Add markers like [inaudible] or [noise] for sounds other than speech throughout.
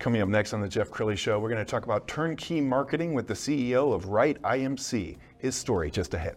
Coming up next on the Jeff Crilley Show, we're going to talk about turnkey marketing with the CEO of Wright IMC. His story just ahead.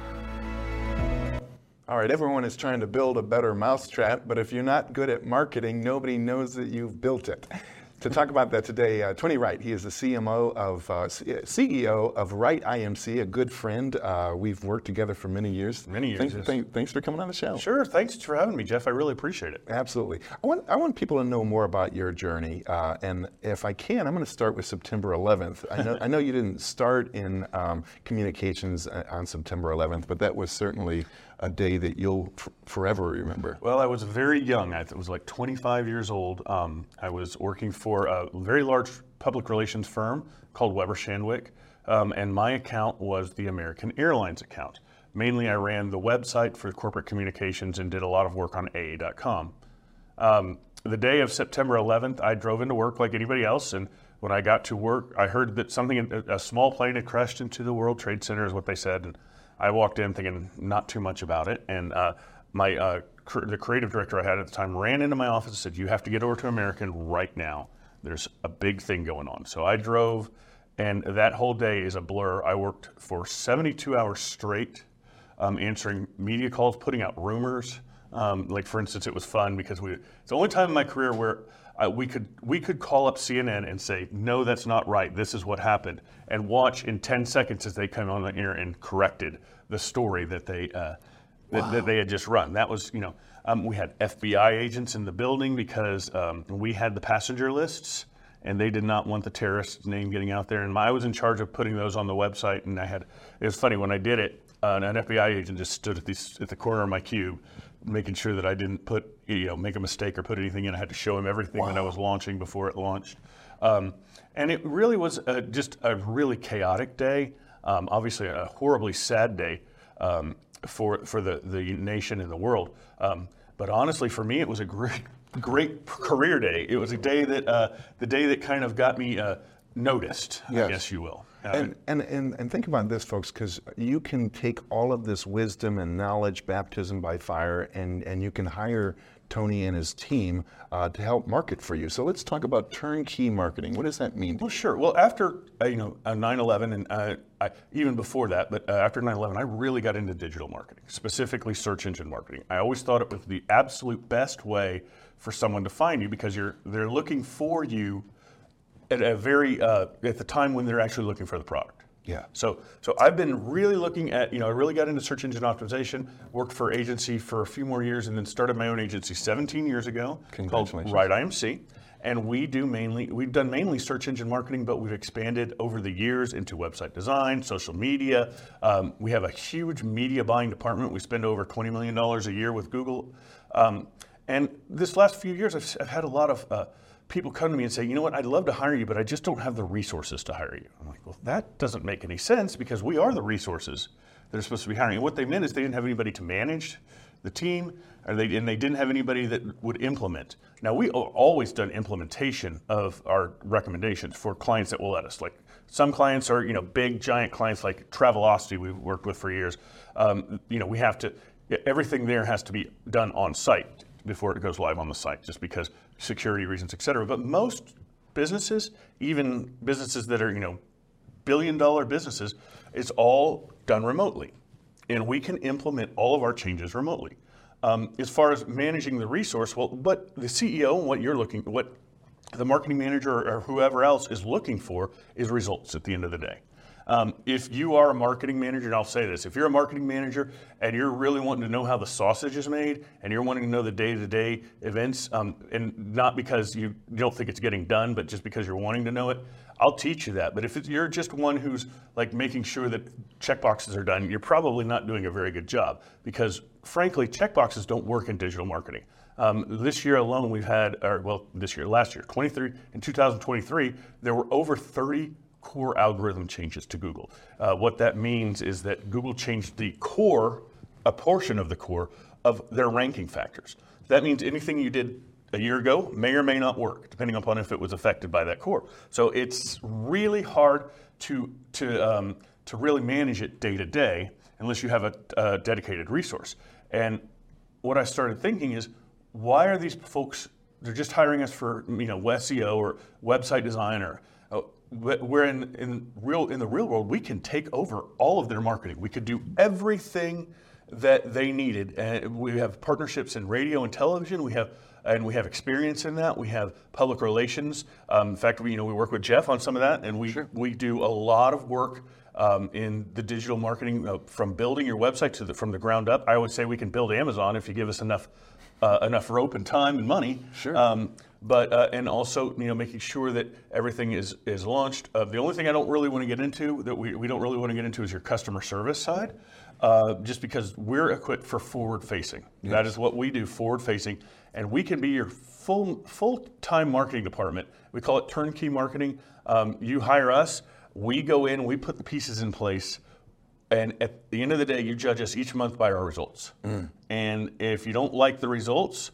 All right, everyone is trying to build a better mousetrap, but if you're not good at marketing, nobody knows that you've built it. To talk about that today, uh, Tony Wright, he is the CMO of uh, CEO of Wright IMC, a good friend. Uh, we've worked together for many years. Many years. Thanks, yes. thank- thanks for coming on the show. Sure. Thanks for having me, Jeff. I really appreciate it. Absolutely. I want, I want people to know more about your journey. Uh, and if I can, I'm going to start with September 11th. I know, I know you didn't start in um, communications uh, on September 11th, but that was certainly a day that you'll f- forever remember. Well, I was very young. I was like 25 years old. Um, I was working for a very large public relations firm called Weber Shandwick, um, and my account was the American Airlines account. Mainly, I ran the website for corporate communications and did a lot of work on AA.com. Um, the day of September 11th, I drove into work like anybody else, and when I got to work, I heard that something, a, small plane had crashed into the World Trade Center, is what they said. And I walked in thinking not too much about it, and uh, my uh, cr- the creative director I had at the time ran into my office and said, "You have to get over to American right now. There's a big thing going on." So I drove, and that whole day is a blur. I worked for 72 hours straight, um, answering media calls, putting out rumors. Um, like for instance, it was fun because we it's the only time in my career where uh, we could we could call up CNN and say, no, that's not right. This is what happened, and watch in 10 seconds as they come on the air and corrected the story that they uh, that, that they had just run. That was you know um, we had FBI agents in the building because um, we had the passenger lists. And they did not want the terrorist's name getting out there. And I was in charge of putting those on the website. And I had, it was funny, when I did it, uh, an FBI agent just stood at, these, at the corner of my cube, making sure that I didn't put, you know, make a mistake or put anything in. I had to show him everything that I was launching before it launched. Um, and it really was uh just a really chaotic day. Um, obviously, a horribly sad day um, for for the the nation and the world. Um, but honestly, for me, it was a great [laughs] great career day. It was a day that uh, the day that kind of got me uh, noticed, Yes. I guess you will. Uh, And, and, and, and think about this, folks, because you can take all of this wisdom and knowledge, baptism by fire, and, and you can hire Tony and his team uh, to help market for you. So let's talk about turnkey marketing. What does that mean? Well, sure. Well, after uh, you know uh, 9/11, and uh, I, even before that, but uh, after 9/11, I really got into digital marketing, specifically search engine marketing. I always thought it was the absolute best way for someone to find you because you're they're looking for you at a very uh, at the time when they're actually looking for the product. Yeah. So, so I've been really looking at, you know, I really got into search engine optimization, worked for agency for a few more years, and then started my own agency 17 years ago called Congratulations. Wright IMC. And we do mainly, we've done mainly search engine marketing, but we've expanded over the years into website design, social media. Um, we have a huge media buying department. We spend over $20 million a year with Google. Um, and this last few years, I've, I've had a lot of uh, people come to me and say, you know what, I'd love to hire you, but I just don't have the resources to hire you. I'm like, well, that doesn't make any sense because we are the resources that are supposed to be hiring. And what they meant is they didn't have anybody to manage the team, or they, and they didn't have anybody that would implement. Now, we always done implementation of our recommendations for clients that will let us. Like some clients are, you know, big, giant clients like Travelocity we've worked with for years. Um, you know, we have to, everything there has to be done on site before it goes live on the site, just because security reasons, et cetera. But most businesses, even businesses that are, you know, billion dollar businesses, it's all done remotely. And we can implement all of our changes remotely. Um, as far as managing the resource, well, what the CEO and what you're looking, what the marketing manager or whoever else is looking for is results at the end of the day. Um, if you are a marketing manager, and I'll say this, if you're a marketing manager and you're really wanting to know how the sausage is made and you're wanting to know the day to day events, um, and not because you don't think it's getting done, but just because you're wanting to know it, I'll teach you that. But if you're just one who's like making sure that checkboxes are done, you're probably not doing a very good job because, frankly, checkboxes don't work in digital marketing. Um, this year alone, we've had, or well, this year, last year, 23 in 2023, there were over 30 core algorithm changes to Google. Uh, what that means is that Google changed the core, a portion of the core, of their ranking factors. That means anything you did a year ago may or may not work, depending upon if it was affected by that core. So it's really hard to, to, um, to really manage it day to day unless you have a, a dedicated resource. And what I started thinking is, why are these folks? They're just hiring us for you know SEO or website design or where in, in real in the real world we can take over all of their marketing. We could do everything that they needed, and we have partnerships in radio and television. We have and we have experience in that. We have public relations. Um, in fact, we, you know we work with Jeff on some of that, and we sure. we do a lot of work um, in the digital marketing uh, from building your website to the, from the ground up. I always say we can build Amazon if you give us enough uh, enough rope and time and money. Sure. Um, but uh, and also you know making sure that everything is is launched. Uh, the only thing I don't really want to get into that we, we don't really want to get into is your customer service side, uh, just because we're equipped for forward facing. Yes. That is what we do, forward facing, and we can be your full full time marketing department. We call it turnkey marketing. Um, you hire us, we go in, we put the pieces in place. And at the end of the day, you judge us each month by our results. Mm. And if you don't like the results,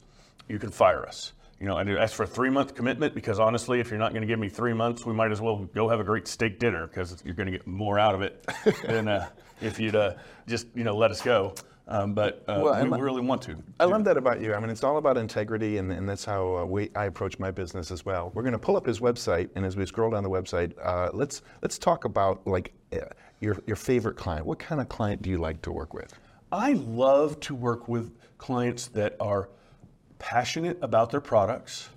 you can fire us you know, I ask for a three month commitment because honestly, if you're not going to give me three months, we might as well go have a great steak dinner because you're going to get more out of it [laughs] than uh, if you'd uh, just you know let us go. Um, but uh, well, we, really want to. I love that about you. I mean, it's all about integrity, and, and that's how uh, we, I approach my business as well. We're going to pull up his website, and as we scroll down the website, uh, let's let's talk about like uh, your your favorite client. What kind of client do you like to work with? I love to work with clients that are passionate about their products,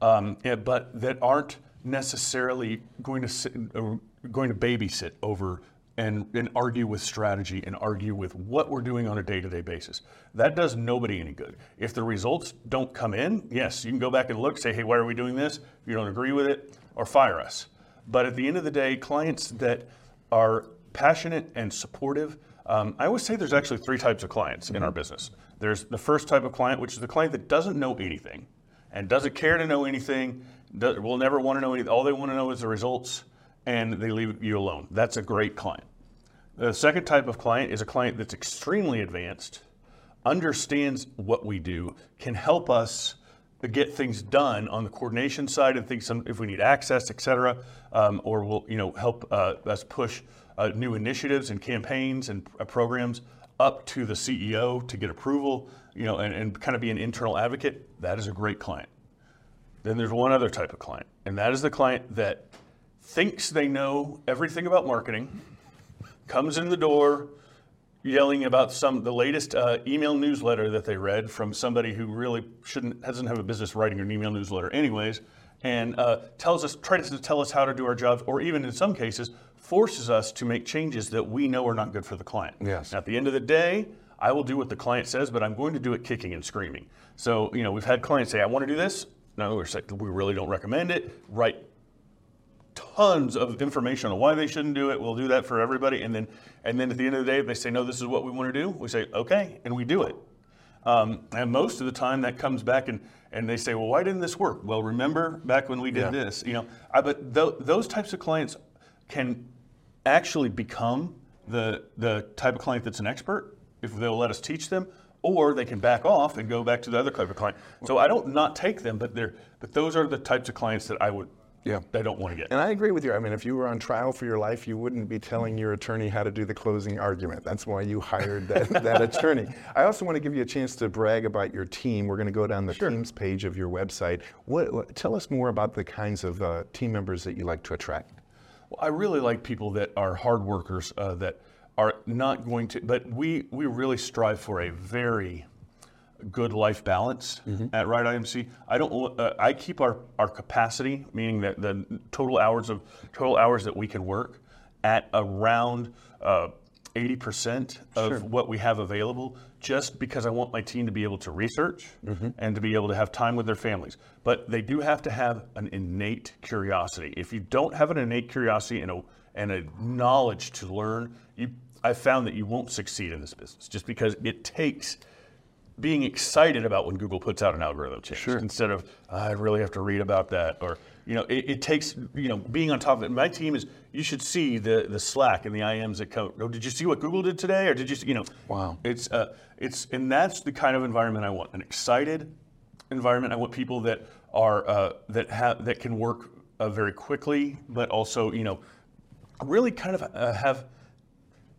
um, but that aren't necessarily going to sit, uh, going to babysit over and, and argue with strategy and argue with what we're doing on a day-to-day basis. That does nobody any good. If the results don't come in, yes, you can go back and look, say, hey, why are we doing this? If you don't agree with it, or fire us. But at the end of the day, clients that are passionate and supportive, um, I always say there's actually three types of clients mm-hmm. in our business. There's the first type of client, which is the client that doesn't know anything and doesn't care to know anything, will never want to know anything. All they want to know is the results, and they leave you alone. That's a great client. The second type of client is a client that's extremely advanced, understands what we do, can help us get things done on the coordination side and things if we need access, et cetera, um, or will you know help uh, us push uh, new initiatives and campaigns and uh, programs up to the CEO to get approval, you know, and, and kind of be an internal advocate, that is a great client. Then there's one other type of client, and that is the client that thinks they know everything about marketing, comes in the door yelling about some the latest uh, email newsletter that they read from somebody who really shouldn't doesn't have a business writing an email newsletter anyways, and uh, tells us tries to tell us how to do our jobs, or even in some cases forces us to make changes that we know are not good for the client. Yes. Now, at the end of the day, I will do what the client says, but I'm going to do it kicking and screaming. So, you know, we've had clients say, I want to do this. No, we're saying, we really don't recommend it. Write tons of information on why they shouldn't do it. We'll do that for everybody. And then, and then at the end of the day, if they say, no, this is what we want to do, we say, okay, and we do it. Um, and most of the time that comes back and, and they say, well, why didn't this work? Well, remember back when we did yeah. this, you know, I, but th- those types of clients can actually become the, the type of client that's an expert if they'll let us teach them, or they can back off and go back to the other type of client. So I don't not take them, but they're but those are the types of clients that I would yeah. I don't want to get. And I agree with you. I mean, if you were on trial for your life, you wouldn't be telling your attorney how to do the closing argument. That's why you hired that, [laughs] that attorney. I also want to give you a chance to brag about your team. We're going to go down the sure. teams page of your website. What, what, tell us more about the kinds of uh, team members that you like to attract. Well, I really like people that are hard workers, uh, that are not going to, but we, we really strive for a very good life balance at Wright IMC. I don't. Uh, I keep our, our capacity, meaning that the total hours of total hours that we can work, at around uh, eighty percent of what we have available. Just because I want my team to be able to research and to be able to have time with their families, but they do have to have an innate curiosity. If you don't have an innate curiosity and a and a knowledge to learn, you I've found that you won't succeed in this business just because it takes being excited about when Google puts out an algorithm change instead of I really have to read about that or you know it, it takes you know being on top of it. My team is you should see the the Slack and the IMs that come. Oh, did you see what Google did today or did you see, you know? Wow. It's uh it's and that's the kind of environment I want. An excited environment. I want people that are uh, that have that can work uh, very quickly, but also you know really kind of uh, have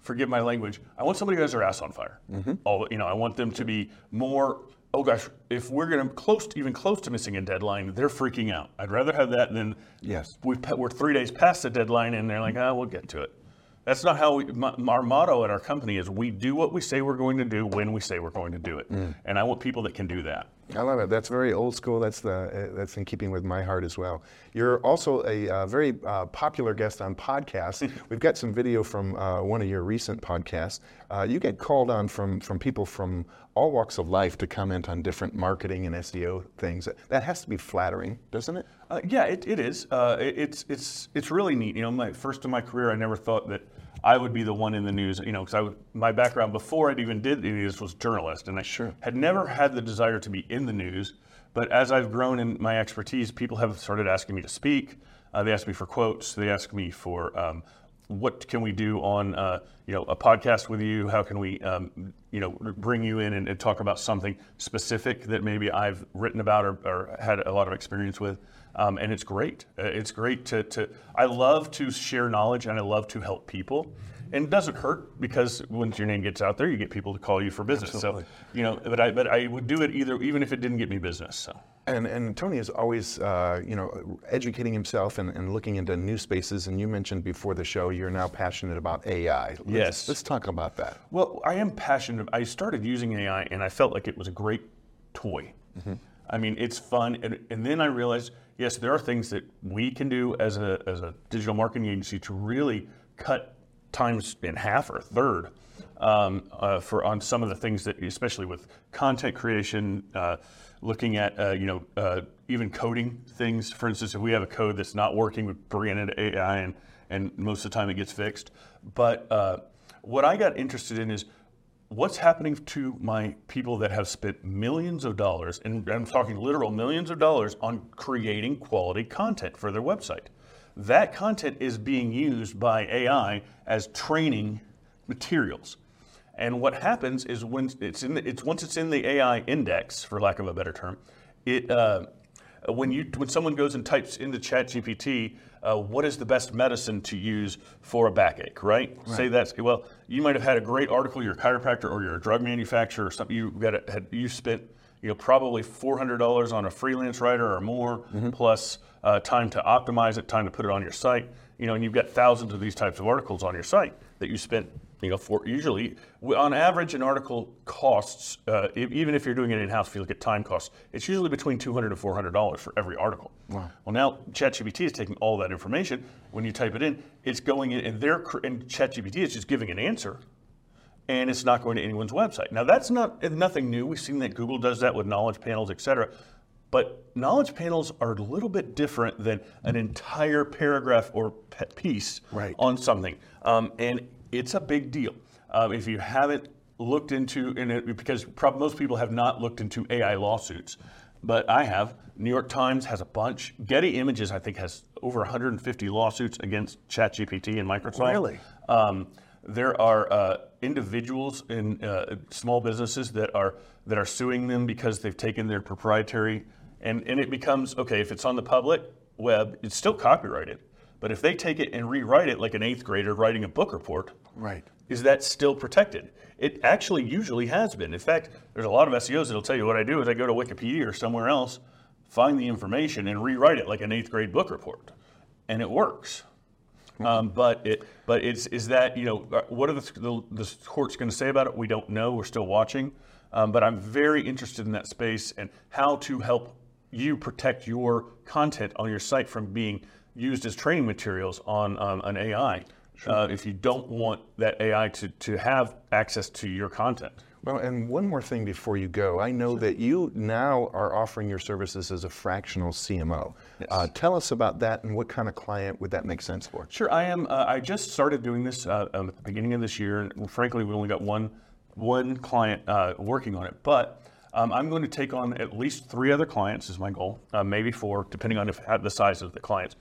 forgive my language. I want somebody who has their ass on fire. All you know, I want them to be more. Oh gosh, if we're going to close, even close to missing a deadline, they're freaking out. I'd rather have that than Yes. we've, we're three days past the deadline, and they're like, ah, we'll get to it. That's not how we. My, our motto at our company is we do what we say we're going to do when we say we're going to do it, and I want people that can do that. I love it. That's very old school. That's the uh, that's in keeping with my heart as well. You're also a uh, very uh, popular guest on podcasts. [laughs] We've got some video from uh, one of your recent podcasts. Uh, you get called on from from people from all walks of life to comment on different marketing and SEO things. That has to be flattering, doesn't it? Uh, yeah, it, it is. Uh, it, it's it's it's really neat. You know, my first in my career, I never thought that I would be the one in the news. You know, because I was, my background before I even did the news was journalist, and I sure. had never had the desire to be in the news. But as I've grown in my expertise, people have started asking me to speak. Uh, they ask me for quotes. They ask me for um, what can we do on uh, you know a podcast with you? How can we um, you know bring you in and, and talk about something specific that maybe I've written about or, or had a lot of experience with? Um, and it's great. Uh, It's great to, to I love to share knowledge and I love to help people. And it doesn't hurt because once your name gets out there, you get people to call you for business. So you know, but I but I would do it either even if it didn't get me business. So. And, and Tony is always, uh, you know, educating himself and, and looking into new spaces. And you mentioned before the show you're now passionate about AI. Let's, Yes. Let's talk about that. Well, I am passionate. I started using AI and I felt like it was a great toy. I mean, it's fun. And, and then I realized, yes, there are things that we can do as a, as a digital marketing agency to really cut times in half or a third um, uh, for on some of the things that, especially with content creation, uh, looking at uh, you know uh, even coding things. For instance, if we have a code that's not working, we bring AI, and and most of the time it gets fixed. But uh, what I got interested in is what's happening to my people that have spent millions of dollars, and I'm talking literal millions of dollars, on creating quality content for their website. That content is being used by AI as training materials. And what happens is when it's in the, it's once it's in the AI index, for lack of a better term, it uh, when you when someone goes and types into ChatGPT, uh, what is the best medicine to use for a backache, right? Say that's well, you might have had a great article, you're a chiropractor or you're a drug manufacturer or something. You got a, had you spent you know probably four hundred dollars on a freelance writer or more, plus uh, time to optimize it, time to put it on your site. You know, and you've got thousands of these types of articles on your site that you spent you know, for usually, on average, an article costs, uh, even if you're doing it in house, if you look at time costs, it's usually between 200 to 400 dollars for every article. Wow. Well, now ChatGPT is taking all that information. When you type it in, it's going in, and they're and ChatGPT is just giving an answer, and it's not going to anyone's website. Now, that's not nothing new. We've seen that Google does that with knowledge panels, et cetera. But knowledge panels are a little bit different than an entire paragraph or piece Right. on something. Um, and it's a big deal. Um, if you haven't looked into, and it, because prob- most people have not looked into AI lawsuits, but I have. New York Times has a bunch. Getty Images, I think, has over 150 lawsuits against ChatGPT and Microsoft. Really? Um, there are uh, individuals in uh, small businesses that are that are suing them because they've taken their proprietary, and, and it becomes okay if it's on the public web, it's still copyrighted. But if they take it and rewrite it like an eighth grader writing a book report, Right. is that still protected? It actually usually has been. In fact, there's a lot of SEOs that'll tell you what I do is I go to Wikipedia or somewhere else, find the information, and rewrite it like an eighth grade book report, and it works. Um, but it, but it's is that you know uh, what are the the, the courts going to say about it? We don't know. We're still watching. Um, but I'm very interested in that space and how to help you protect your content on your site from being used as training materials on um, an AI. Uh, if you don't want that AI to, to have access to your content. Well, and one more thing before you go. I know that you now are offering your services as a fractional CMO. Uh, tell us about that and what kind of client would that make sense for? Sure, I am. Uh, I just started doing this uh, um, at the beginning of this year, and frankly, we only got one one client uh, working on it. But um, I'm going to take on at least three other clients is my goal, uh, maybe four, depending on if, the size of the clients.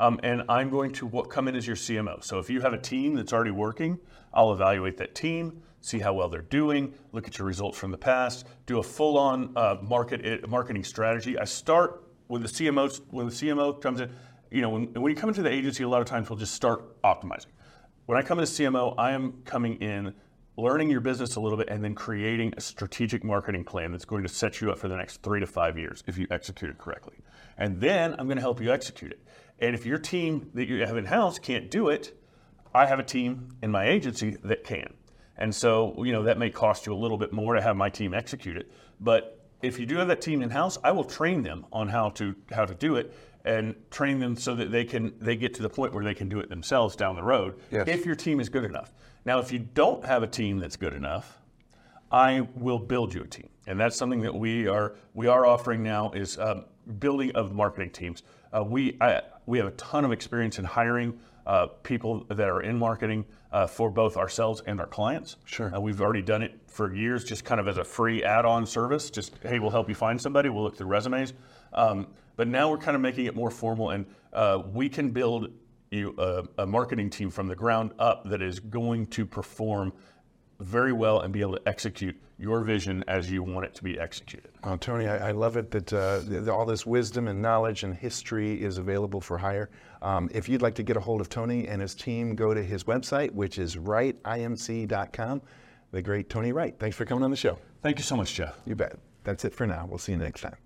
Um, and I'm going to w- come in as your CMO. So if you have a team that's already working, I'll evaluate that team, see how well they're doing, look at your results from the past, do a full-on uh, market eh, marketing strategy. I start with the CMO. When the CMO comes in, you know, when, when you come into the agency, a lot of times we'll just start optimizing. When I come in as CMO, I am coming in learning your business a little bit and then creating a strategic marketing plan that's going to set you up for the next three to five years if you execute it correctly. And then I'm going to help you execute it. And if your team that you have in house can't do it, I have a team in my agency that can. And so, you know, that may cost you a little bit more to have my team execute it. But if you do have that team in house, I will train them on how to how to do it and train them so that they can they get to the point where they can do it themselves down the road Yes. if your team is good enough. Now, if you don't have a team that's good enough, I will build you a team, and that's something that we are we are offering now is um, building of marketing teams. Uh, we I, we have a ton of experience in hiring uh, people that are in marketing uh, for both ourselves and our clients. Sure. Uh, we've already done it for years, just kind of as a free add-on service. Just hey, we'll help you find somebody. We'll look through resumes. Um, but now we're kind of making it more formal, and uh, we can build you a, a marketing team from the ground up that is going to perform very well and be able to execute your vision as you want it to be executed. Oh, Tony, I, I love it that uh, th- all this wisdom and knowledge and history is available for hire. Um, if you'd like to get a hold of Tony and his team, go to his website, which is wrightimc.com. The great Tony Wright. Thanks for coming on the show. Thank you so much, Jeff. You bet. That's it for now. We'll see you next time.